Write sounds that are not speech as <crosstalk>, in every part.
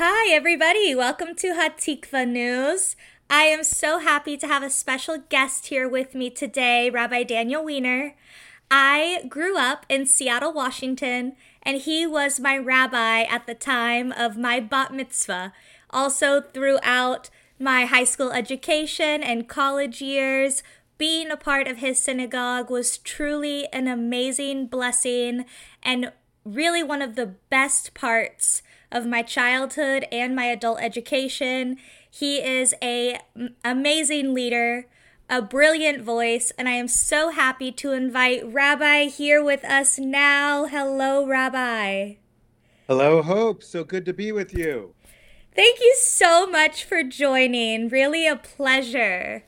Hi, everybody. Welcome to Hatikvah News. I am so happy to have a special guest here with me today, Rabbi Daniel Weiner. I grew up in Seattle, Washington, and he was my rabbi at the time of my bat mitzvah. Also, throughout my high school education and college years, being a part of his synagogue was truly an amazing blessing and really one of the best parts of my childhood and my adult education. He is a amazing leader, a brilliant voice, and I am so happy to invite Rabbi here with us now. Hello, Rabbi. Hello, Hope. So good to be with you. Thank you so much for joining. Really a pleasure.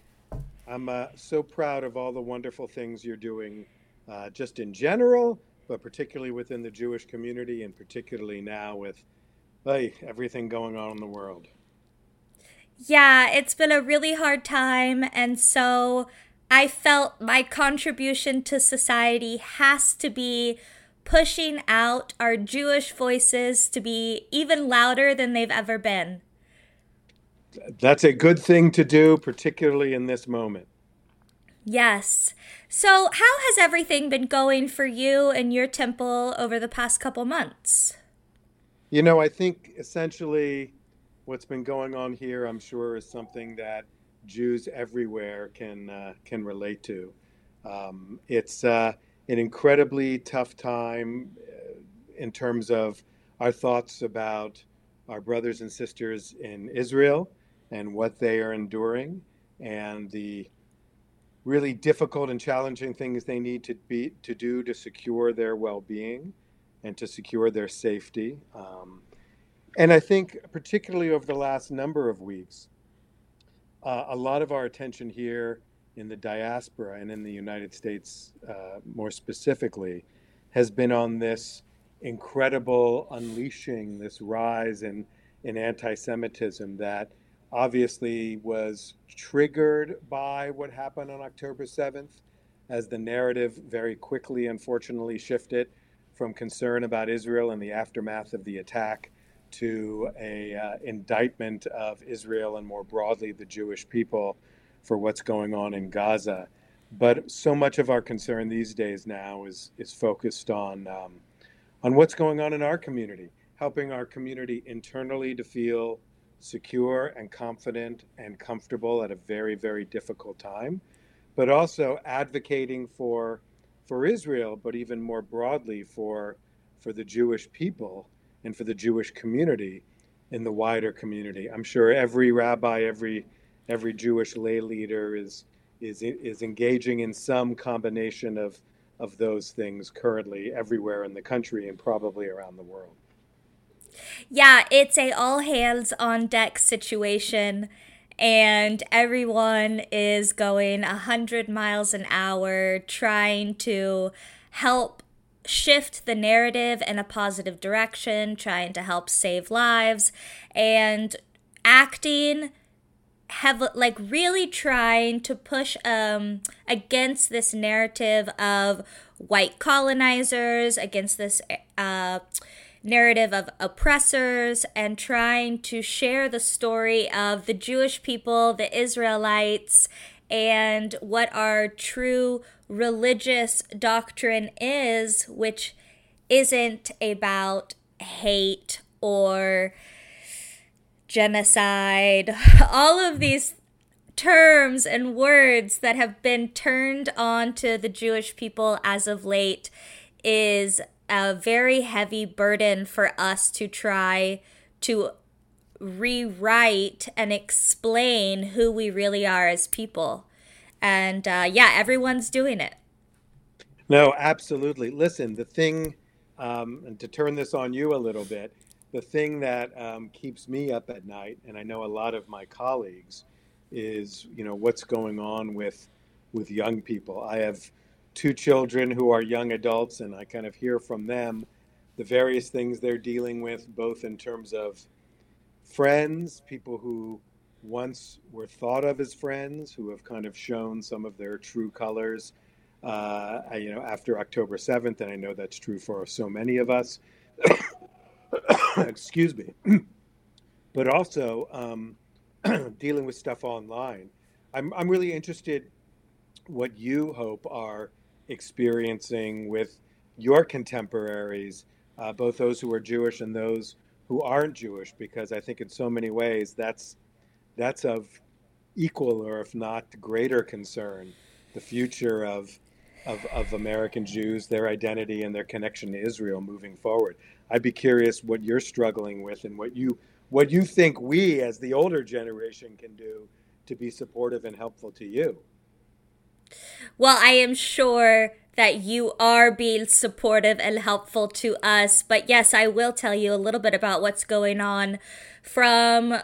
I'm uh, so proud of all the wonderful things you're doing, uh, just in general, but particularly within the Jewish community, and particularly now with hey, everything going on in the world. Yeah, it's been a really hard time. And so I felt my contribution to society has to be pushing out our Jewish voices to be even louder than they've ever been. That's a good thing to do, particularly in this moment. Yes. So, how has everything been going for you and your temple over the past couple months? You know, I think essentially what's been going on here, I'm sure, is something that Jews everywhere can uh, can relate to. Um, it's uh, an incredibly tough time uh, in terms of our thoughts about our brothers and sisters in Israel and what they are enduring, and the really difficult and challenging things they need to be to do to secure their well-being and to secure their safety. Um, and I think, particularly over the last number of weeks, uh, a lot of our attention here in the diaspora and in the United States, uh, more specifically, has been on this incredible unleashing, this rise in, in anti Semitism that obviously was triggered by what happened on October 7th, as the narrative very quickly, unfortunately, shifted from concern about Israel and the aftermath of the attack to a uh, indictment of Israel and more broadly the Jewish people for what's going on in Gaza. But so much of our concern these days now is is focused on um, on what's going on in our community, helping our community internally to feel secure and confident and comfortable at a very very difficult time, but also advocating for for Israel, but even more broadly for for the Jewish people and for the Jewish community in the wider community. I'm sure every rabbi, every every Jewish lay leader is is is engaging in some combination of of those things currently everywhere in the country and probably around the world. Yeah, it's a all hands on deck situation and everyone is going 100 miles an hour trying to help shift the narrative in a positive direction, trying to help save lives, and acting have like really trying to push um against this narrative of white colonizers against this uh narrative of oppressors and trying to share the story of the Jewish people, the Israelites, and what our true religious doctrine is, which isn't about hate or genocide, <laughs> all of these terms and words that have been turned on to the Jewish people as of late is a very heavy burden for us to try to rewrite and explain who we really are as people. And uh, yeah, everyone's doing it. No, absolutely. Listen, the thing, um, and to turn this on you a little bit, the thing that um, keeps me up at night, and I know a lot of my colleagues, is you know what's going on with with young people. I have two children who are young adults, and I kind of hear from them the various things they're dealing with, both in terms of friends, people who once were thought of as friends, who have kind of shown some of their true colors, uh, you know, after October 7th, and I know that's true for so many of us. <coughs> Excuse me. <coughs> but also um, <coughs> dealing with stuff online. I'm, I'm really interested what you hope are experiencing with your contemporaries, uh, both those who are Jewish and those who aren't Jewish, because I think in so many ways that's that's of equal or if not greater concern, the future of of, of American Jews, their identity and their connection to Israel moving forward. I'd be curious what you're struggling with and what you what you think we as the older generation can do to be supportive and helpful to you. Well, I am sure that you are being supportive and helpful to us. But yes, I will tell you a little bit about what's going on from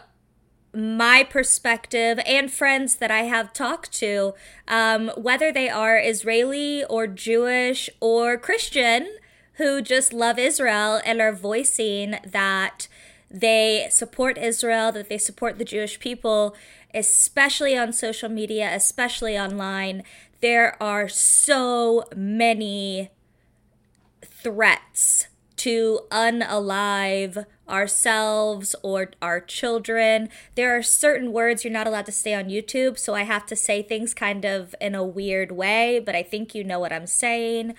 my perspective and friends that I have talked to, um, whether they are Israeli or Jewish or Christian, who just love Israel and are voicing that they support Israel, that they support the Jewish people, especially on social media, especially online. There are so many threats to unalive ourselves or our children. There are certain words you're not allowed to say on YouTube, so I have to say things kind of in a weird way, but I think you know what I'm saying.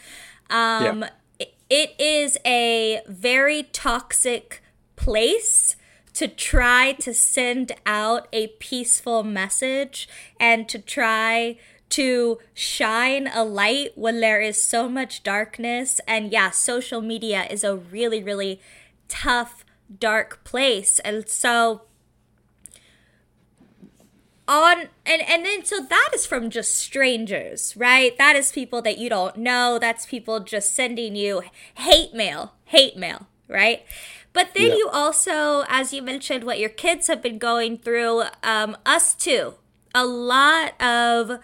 Um, yeah. it, it is a very toxic place to try to send out a peaceful message and to try to shine a light when there is so much darkness. And yeah, social media is a really, really tough, dark place. And so on and and then so that is from just strangers right that is people that you don't know that's people just sending you hate mail hate mail right but then yeah. you also as you mentioned what your kids have been going through um, us too a lot of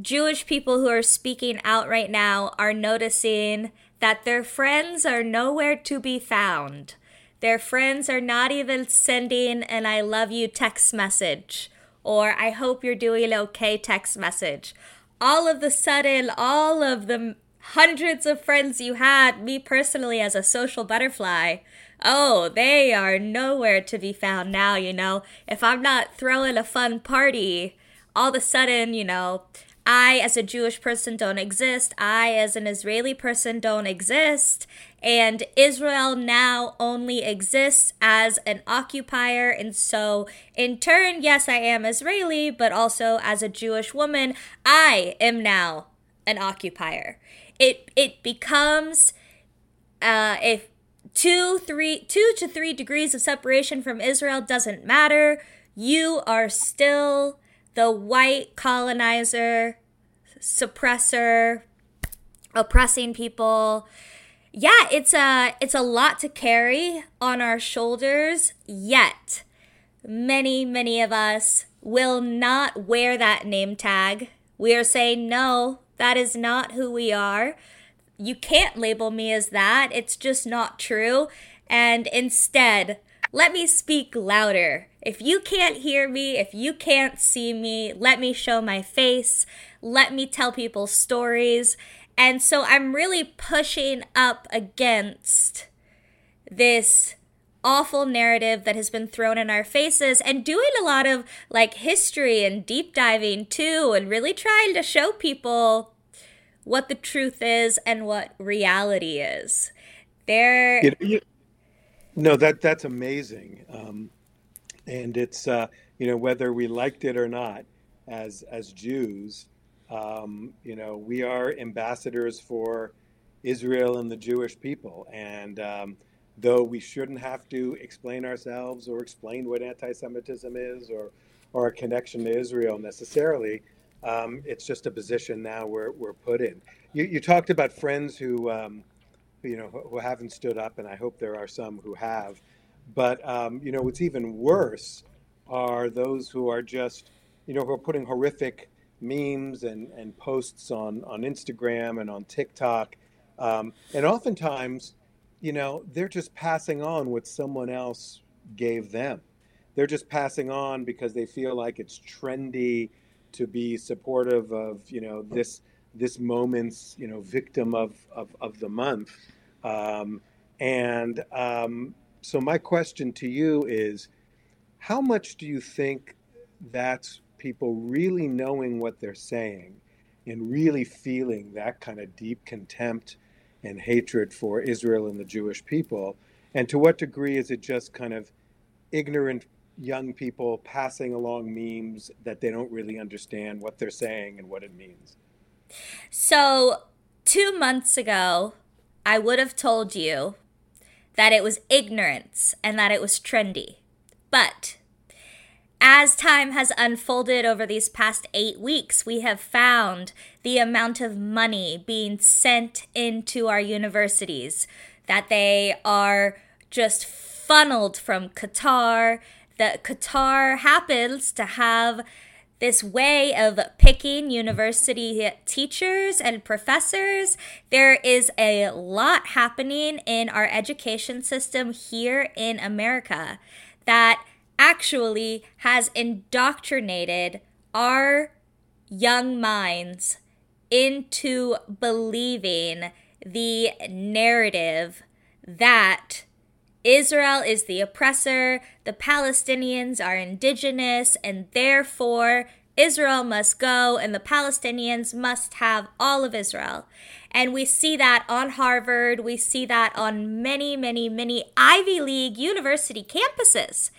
Jewish people who are speaking out right now are noticing that their friends are nowhere to be found. Their friends are not even sending an I love you text message or I hope you're doing okay text message. All of the sudden, all of the hundreds of friends you had, me personally as a social butterfly, oh, they are nowhere to be found now, you know. If I'm not throwing a fun party, all of a sudden, you know, I, as a Jewish person, don't exist. I, as an Israeli person, don't exist. And Israel now only exists as an occupier. And so, in turn, yes, I am Israeli, but also as a Jewish woman, I am now an occupier. It, it becomes uh, if two, three, two to three degrees of separation from Israel doesn't matter. You are still the white colonizer, suppressor, oppressing people. Yeah, it's a it's a lot to carry on our shoulders, yet many many of us will not wear that name tag. We are saying no, that is not who we are. You can't label me as that. It's just not true. And instead, let me speak louder. If you can't hear me, if you can't see me, let me show my face. Let me tell people stories. And so I'm really pushing up against this awful narrative that has been thrown in our faces and doing a lot of like history and deep diving too, and really trying to show people what the truth is and what reality is. There. You, you, no, that that's amazing, um, and it's uh, you know whether we liked it or not, as as Jews, um, you know we are ambassadors for Israel and the Jewish people, and um, though we shouldn't have to explain ourselves or explain what anti-Semitism is or or a connection to Israel necessarily, um, it's just a position now we're we're put in. You, you talked about friends who um, you know, who haven't stood up, and I hope there are some who have. But um, you know, what's even worse are those who are just, you know, who are putting horrific memes and, and posts on on Instagram and on TikTok, um, and oftentimes, you know, they're just passing on what someone else gave them. They're just passing on because they feel like it's trendy to be supportive of, you know, this this moment's you know victim of of, of the month um, and um, so my question to you is how much do you think that's people really knowing what they're saying and really feeling that kind of deep contempt and hatred for Israel and the Jewish people? And to what degree is it just kind of ignorant young people passing along memes that they don't really understand what they're saying and what it means? So, two months ago, I would have told you that it was ignorance and that it was trendy. But as time has unfolded over these past eight weeks, we have found the amount of money being sent into our universities, that they are just funneled from Qatar. That Qatar happens to have this way of picking university teachers and professors. There is a lot happening in our education system here in America that actually has indoctrinated our young minds into believing the narrative that Israel is the oppressor, the Palestinians are indigenous, and therefore Israel must go and the Palestinians must have all of Israel. And we see that on Harvard, we see that on many, many, many Ivy League university campuses.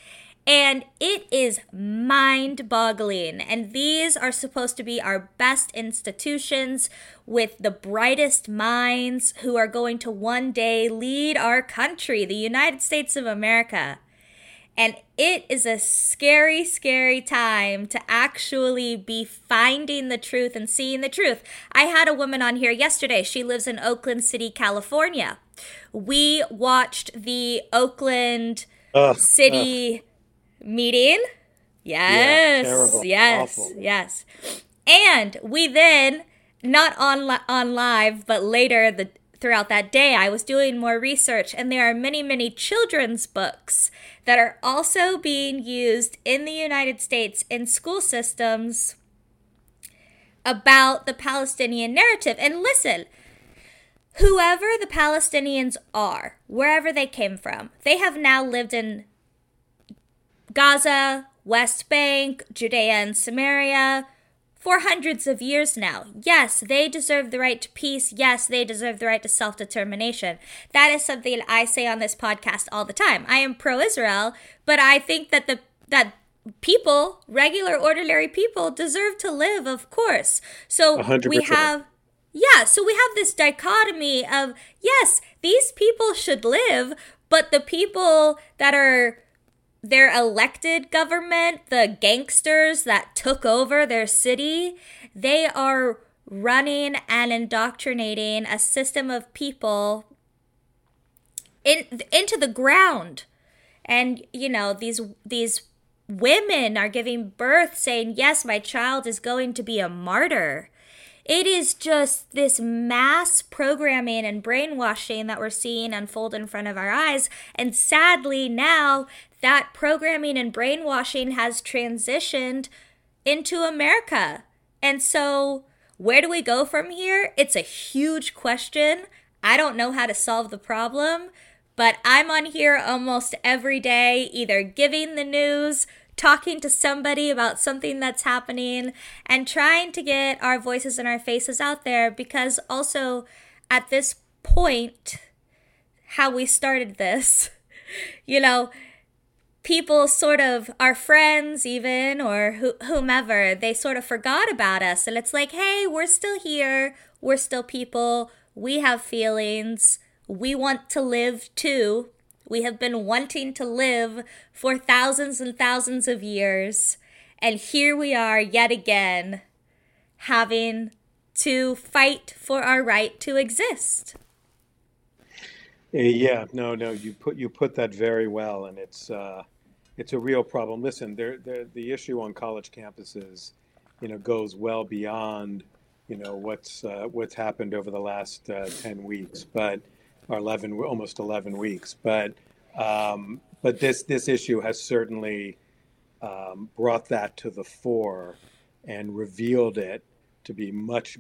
And it is mind boggling. And these are supposed to be our best institutions with the brightest minds who are going to one day lead our country, the United States of America. And it is a scary, scary time to actually be finding the truth and seeing the truth. I had a woman on here yesterday. She lives in Oakland City, California. We watched the Oakland uh, City. Uh meeting. Yes. Yeah, yes. Awful. Yes. And we then not on on live, but later the throughout that day I was doing more research and there are many many children's books that are also being used in the United States in school systems about the Palestinian narrative. And listen, whoever the Palestinians are, wherever they came from, they have now lived in Gaza, West Bank, Judea and Samaria for hundreds of years now. Yes, they deserve the right to peace. Yes, they deserve the right to self determination. That is something I say on this podcast all the time. I am pro Israel, but I think that the that people, regular ordinary people deserve to live, of course. So 100%. we have yeah, so we have this dichotomy of yes, these people should live, but the people that are their elected government, the gangsters that took over their city, they are running and indoctrinating a system of people in into the ground. And you know, these these women are giving birth saying, "Yes, my child is going to be a martyr." It is just this mass programming and brainwashing that we're seeing unfold in front of our eyes. And sadly, now that programming and brainwashing has transitioned into America. And so, where do we go from here? It's a huge question. I don't know how to solve the problem, but I'm on here almost every day, either giving the news, talking to somebody about something that's happening, and trying to get our voices and our faces out there because also at this point, how we started this, <laughs> you know, people sort of our friends even or whomever they sort of forgot about us. And it's like hey we're still here. We're still people. We have feelings. We want to live too. We have been wanting to live for thousands and thousands of years. And here we are yet again having to fight for our right to exist. Eh, yeah, no, no, you put you put that very well, and it's uh, it's a real problem. Listen, the issue on college campuses, you know, goes well beyond, you know, what's uh, what's happened over the last uh, ten weeks, but or eleven, almost eleven weeks, but um, but this this issue has certainly um, brought that to the fore and revealed it to be much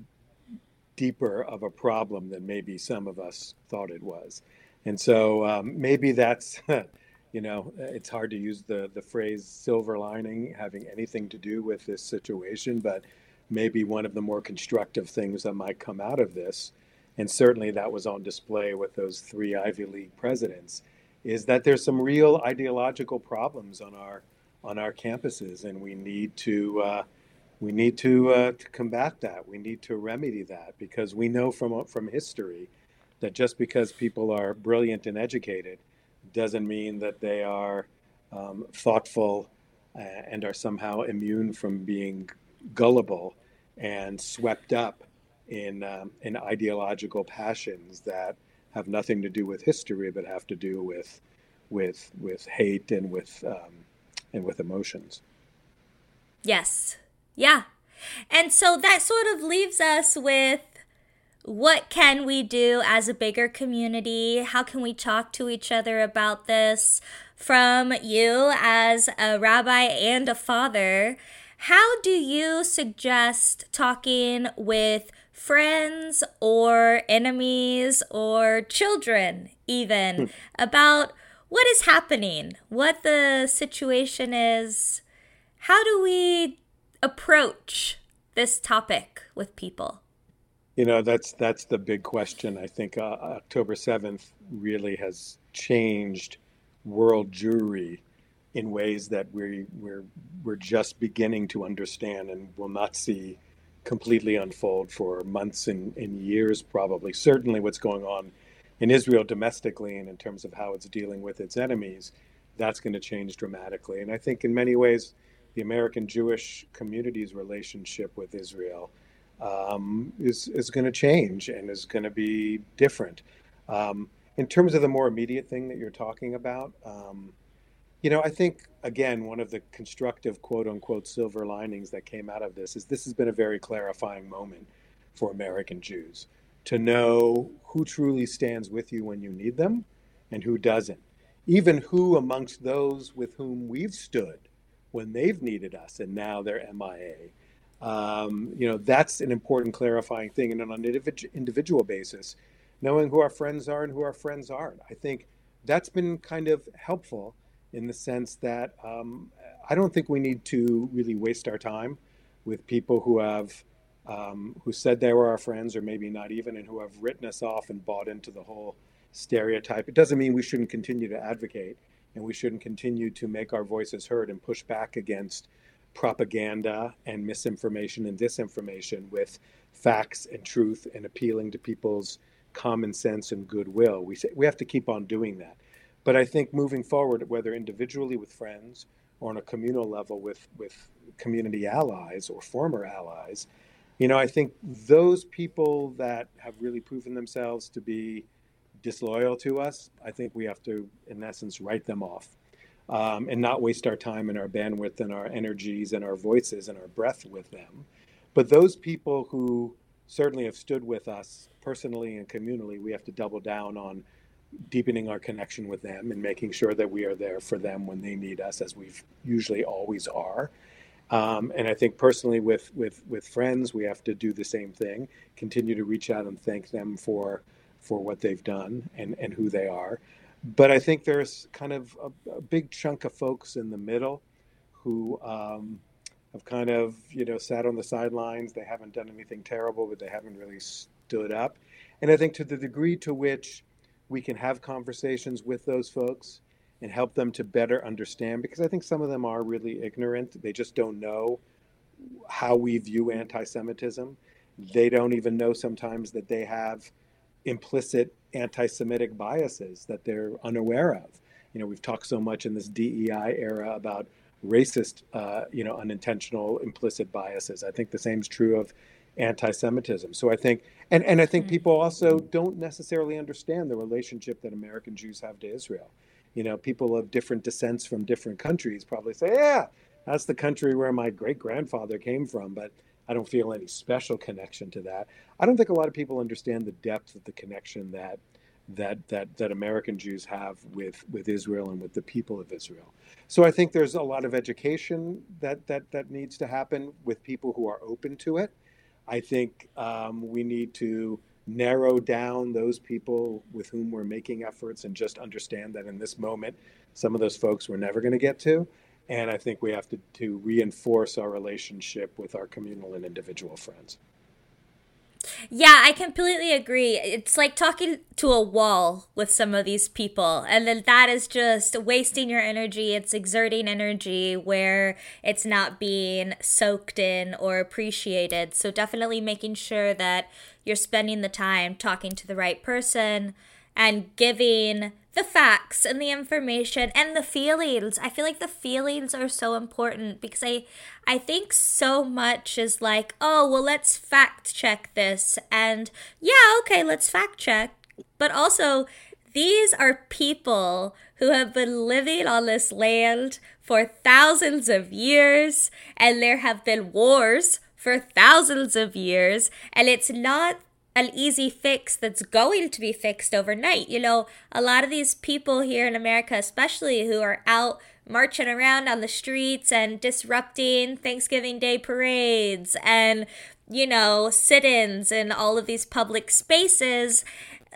deeper of a problem than maybe some of us thought it was. And so um, maybe that's <laughs> you know, it's hard to use the the phrase silver lining having anything to do with this situation, but maybe one of the more constructive things that might come out of this, and certainly that was on display with those three Ivy League presidents, is that there's some real ideological problems on our on our campuses, and we need to uh, we need to, uh, to combat that. We need to remedy that because we know from from history that just because people are brilliant and educated doesn't mean that they are um, thoughtful uh, and are somehow immune from being gullible and swept up in um, in ideological passions that have nothing to do with history but have to do with with with hate and with um, and with emotions. Yes. Yeah. And so that sort of leaves us with what can we do as a bigger community? How can we talk to each other about this? From you as a rabbi and a father, how do you suggest talking with friends or enemies or children, even, hmm. about what is happening, what the situation is? How do we approach this topic with people? You know, that's that's the big question. I think uh, October seventh really has changed world Jewry in ways that we we're we're just beginning to understand and will not see completely unfold for months and, and years probably. Certainly, what's going on in Israel domestically and in terms of how it's dealing with its enemies, that's going to change dramatically. And I think in many ways the American Jewish community's relationship with Israel um, is is going to change and is going to be different. Um, in terms of the more immediate thing that you're talking about, um, you know, I think again one of the constructive quote unquote silver linings that came out of this is this has been a very clarifying moment for American Jews to know who truly stands with you when you need them and who doesn't. Even who amongst those with whom we've stood when they've needed us and now they're MIA. Um, you know, that's an important clarifying thing. And on an individual basis, knowing who our friends are and who our friends aren't. I think that's been kind of helpful in the sense that um, I don't think we need to really waste our time with people who have um, who said they were our friends or maybe not even and who have written us off and bought into the whole stereotype. It doesn't mean we shouldn't continue to advocate and we shouldn't continue to make our voices heard and push back against propaganda and misinformation and disinformation with facts and truth and appealing to people's common sense and goodwill. We we have to keep on doing that. But I think moving forward, whether individually with friends or on a communal level with with community allies or former allies, you know, I think those people that have really proven themselves to be disloyal to us, I think we have to, in essence, write them off um, and not waste our time and our bandwidth and our energies and our voices and our breath with them. But those people who certainly have stood with us personally and communally, we have to double down on deepening our connection with them and making sure that we are there for them when they need us, as we usually always are. Um, and I think personally, with with with friends, we have to do the same thing. Continue to reach out and thank them for for what they've done and, and who they are. But I think there's kind of a, a big chunk of folks in the middle who um, have kind of, you know, sat on the sidelines. They haven't done anything terrible, but they haven't really stood up. And I think to the degree to which we can have conversations with those folks and help them to better understand, because I think some of them are really ignorant. They just don't know how we view anti Semitism. They don't even know sometimes that they have implicit anti-Semitic biases that they're unaware of. You know, we've talked so much in this DEI era about racist, uh, you know, unintentional implicit biases. I think the same is true of anti-Semitism. So I think, and, and I think mm. people also don't necessarily understand the relationship that American Jews have to Israel. You know, people of different descents from different countries probably say, yeah, that's the country where my great grandfather came from. But I don't feel any special connection to that. I don't think a lot of people understand the depth of the connection that that that that American Jews have with with Israel and with the people of Israel. So I think there's a lot of education that that that needs to happen with people who are open to it. I think um, we need to narrow down those people with whom we're making efforts and just understand that in this moment, some of those folks we're never going to get to. And I think we have to, to reinforce our relationship with our communal and individual friends. Yeah, I completely agree. It's like talking to a wall with some of these people, and then that is just wasting your energy. It's exerting energy where it's not being soaked in or appreciated. So, definitely making sure that you're spending the time talking to the right person and giving the facts and the information and the feelings. I feel like the feelings are so important because I I think so much is like, "Oh, well let's fact check this." And yeah, okay, let's fact check. But also these are people who have been living on this land for thousands of years and there have been wars for thousands of years and it's not an easy fix that's going to be fixed overnight. You know, a lot of these people here in America, especially who are out marching around on the streets and disrupting Thanksgiving Day parades and, you know, sit ins in all of these public spaces.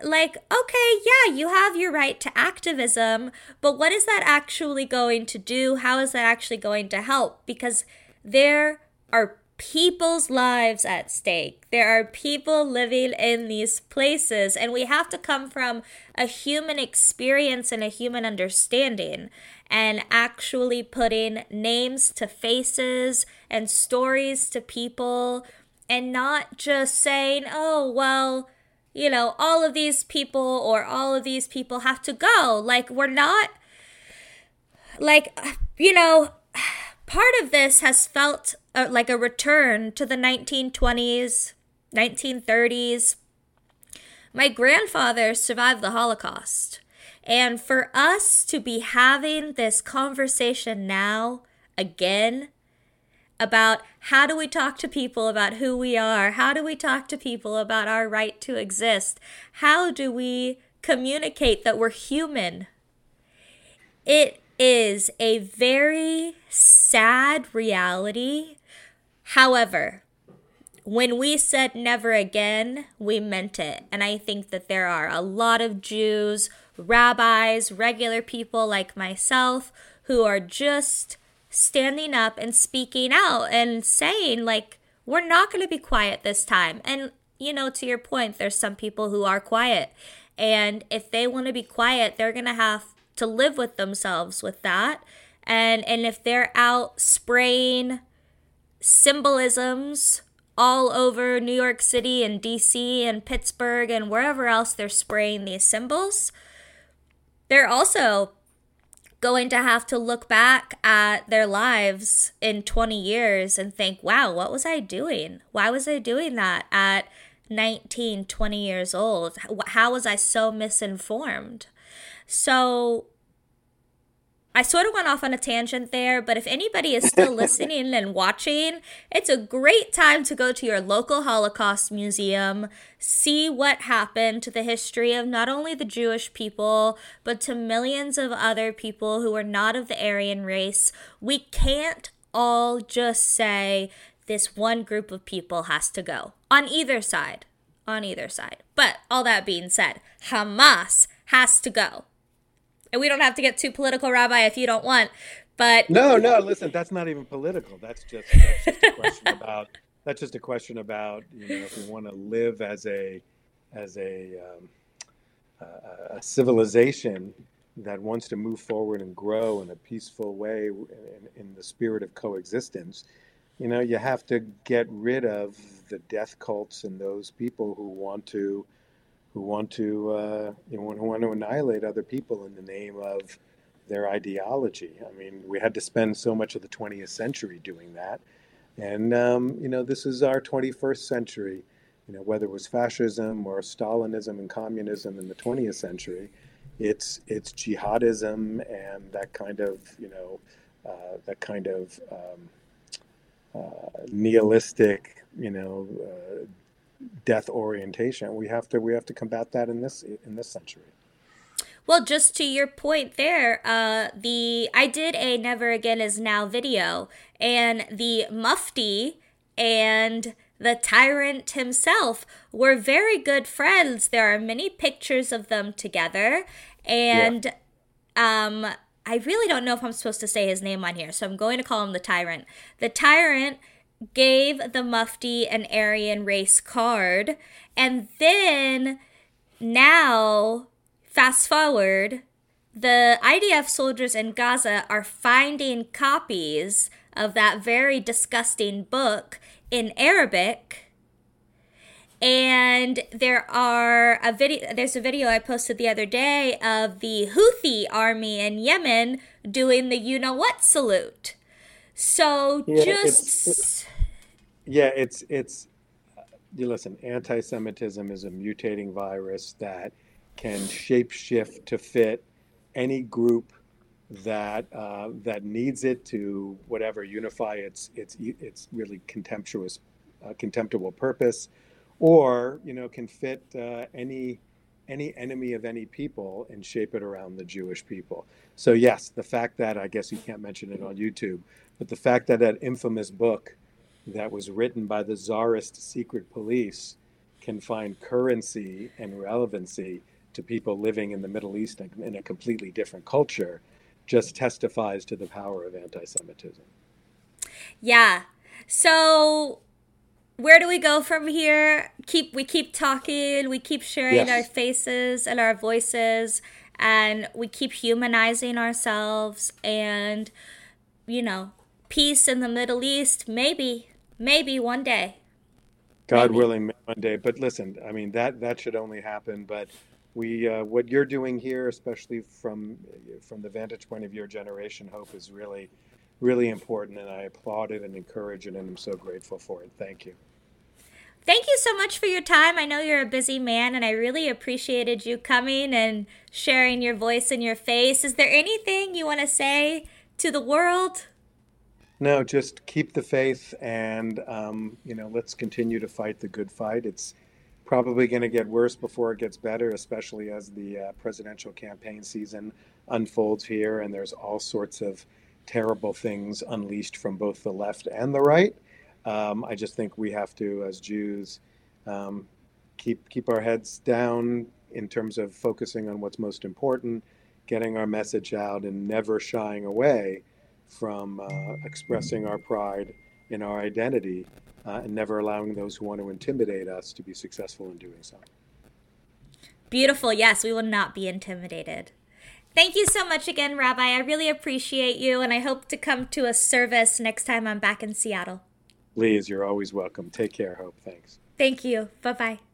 Like, okay, yeah, you have your right to activism, but what is that actually going to do? How is that actually going to help? Because there are people's lives at stake. There are people living in these places, and we have to come from a human experience and a human understanding and actually putting names to faces and stories to people and not just saying, oh, well, you know, all of these people or all of these people have to go. Like, we're not, like, you know, part of this has felt uh, like a return to the 1920s, 1930s. My grandfather survived the Holocaust. And for us to be having this conversation now again about how do we talk to people about who we are? How do we talk to people about our right to exist? How do we communicate that we're human? It is a very sad reality. However, when we said never again, we meant it. And I think that there are a lot of Jews, rabbis, regular people like myself who are just standing up and speaking out and saying, like, we're not going to be quiet this time. And, you know, to your point, there's some people who are quiet. And if they want to be quiet, they're going to have to live with themselves with that. And and if they're out spraying symbolisms all over New York City and DC and Pittsburgh and wherever else they're spraying these symbols, they're also going to have to look back at their lives in 20 years and think, wow, what was I doing? Why was I doing that at 19, 20 years old? How was I so misinformed? So I sort of went off on a tangent there, but if anybody is still <laughs> listening and watching, it's a great time to go to your local Holocaust museum, see what happened to the history of not only the Jewish people, but to millions of other people who are not of the Aryan race. We can't all just say this one group of people has to go on either side. On either side. But all that being said, Hamas has to go and we don't have to get too political, Rabbi, if you don't want. But no, no, listen, that's not even political. That's just, that's just a question <laughs> about that's just a question about you know if we want to live as a as a, um, a, a civilization that wants to move forward and grow in a peaceful way in, in, the spirit of coexistence, you know, you have to get rid of the death cults and those people who want to who want to uh, you know, who want to annihilate other people in the name of their ideology. I mean, we had to spend so much of the 20th century doing that, and um, you know, this is our 21st century. You know, whether it was fascism or Stalinism and communism in the 20th century, it's it's jihadism and that kind of you know uh, that kind of um, uh, nihilistic you know uh, death orientation. We have to we have to combat that in this in this century. Well, just to your point there, uh, the I did a Never Again is Now video, and the Mufti and the tyrant himself were very good friends. There are many pictures of them together. And yeah. um, I really don't know if I'm supposed to say his name on here, so I'm going to call him the tyrant. The tyrant gave the Mufti an Aryan race card. And then now, fast forward, the IDF soldiers in Gaza are finding copies of that very disgusting book in Arabic. And there are a video there's a video I posted the other day of the Houthi army in Yemen doing the you know what salute. So yeah, just it's, yeah, it's it's you listen, anti-Semitism is a mutating virus that can shapeshift to fit any group that uh, that needs it to whatever unify its its its really contemptuous uh, contemptible purpose, or you know can fit uh, any any enemy of any people and shape it around the Jewish people. So yes, the fact that I guess you can't mention it on YouTube, but the fact that that infamous book that was written by the czarist secret police can find currency and relevancy to people living in the Middle East in a completely different culture just testifies to the power of anti Semitism. Yeah. So where do we go from here? Keep we keep talking, we keep sharing yes. our faces and our voices and we keep humanizing ourselves and you know, peace in the Middle East maybe maybe one day. God maybe. willing one day. But listen, I mean that that should only happen but we uh, what you're doing here, especially from from the vantage point of your generation, Hope is really really important, and I applaud it and encourage it, and I'm so grateful for it. Thank you. Thank you so much for your time. I know you're a busy man, and I really appreciated you coming and sharing your voice and your face. Is there anything you want to say to the world? No, just keep the faith, and um, you know, let's continue to fight the good fight. It's probably going to get worse before it gets better, especially as the uh, presidential campaign season unfolds here, and there's all sorts of terrible things unleashed from both the left and the right. Um, I just think we have to, as Jews, um, keep keep our heads down in terms of focusing on what's most important, getting our message out, and never shying away from uh, expressing our pride in our identity uh, and never allowing those who want to intimidate us to be successful in doing so. Beautiful. Yes, we will not be intimidated. Thank you so much again, Rabbi. I really appreciate you, and I hope to come to a service next time I'm back in Seattle. Please, you're always welcome. Take care, Hope. Thanks. Thank you. Bye bye.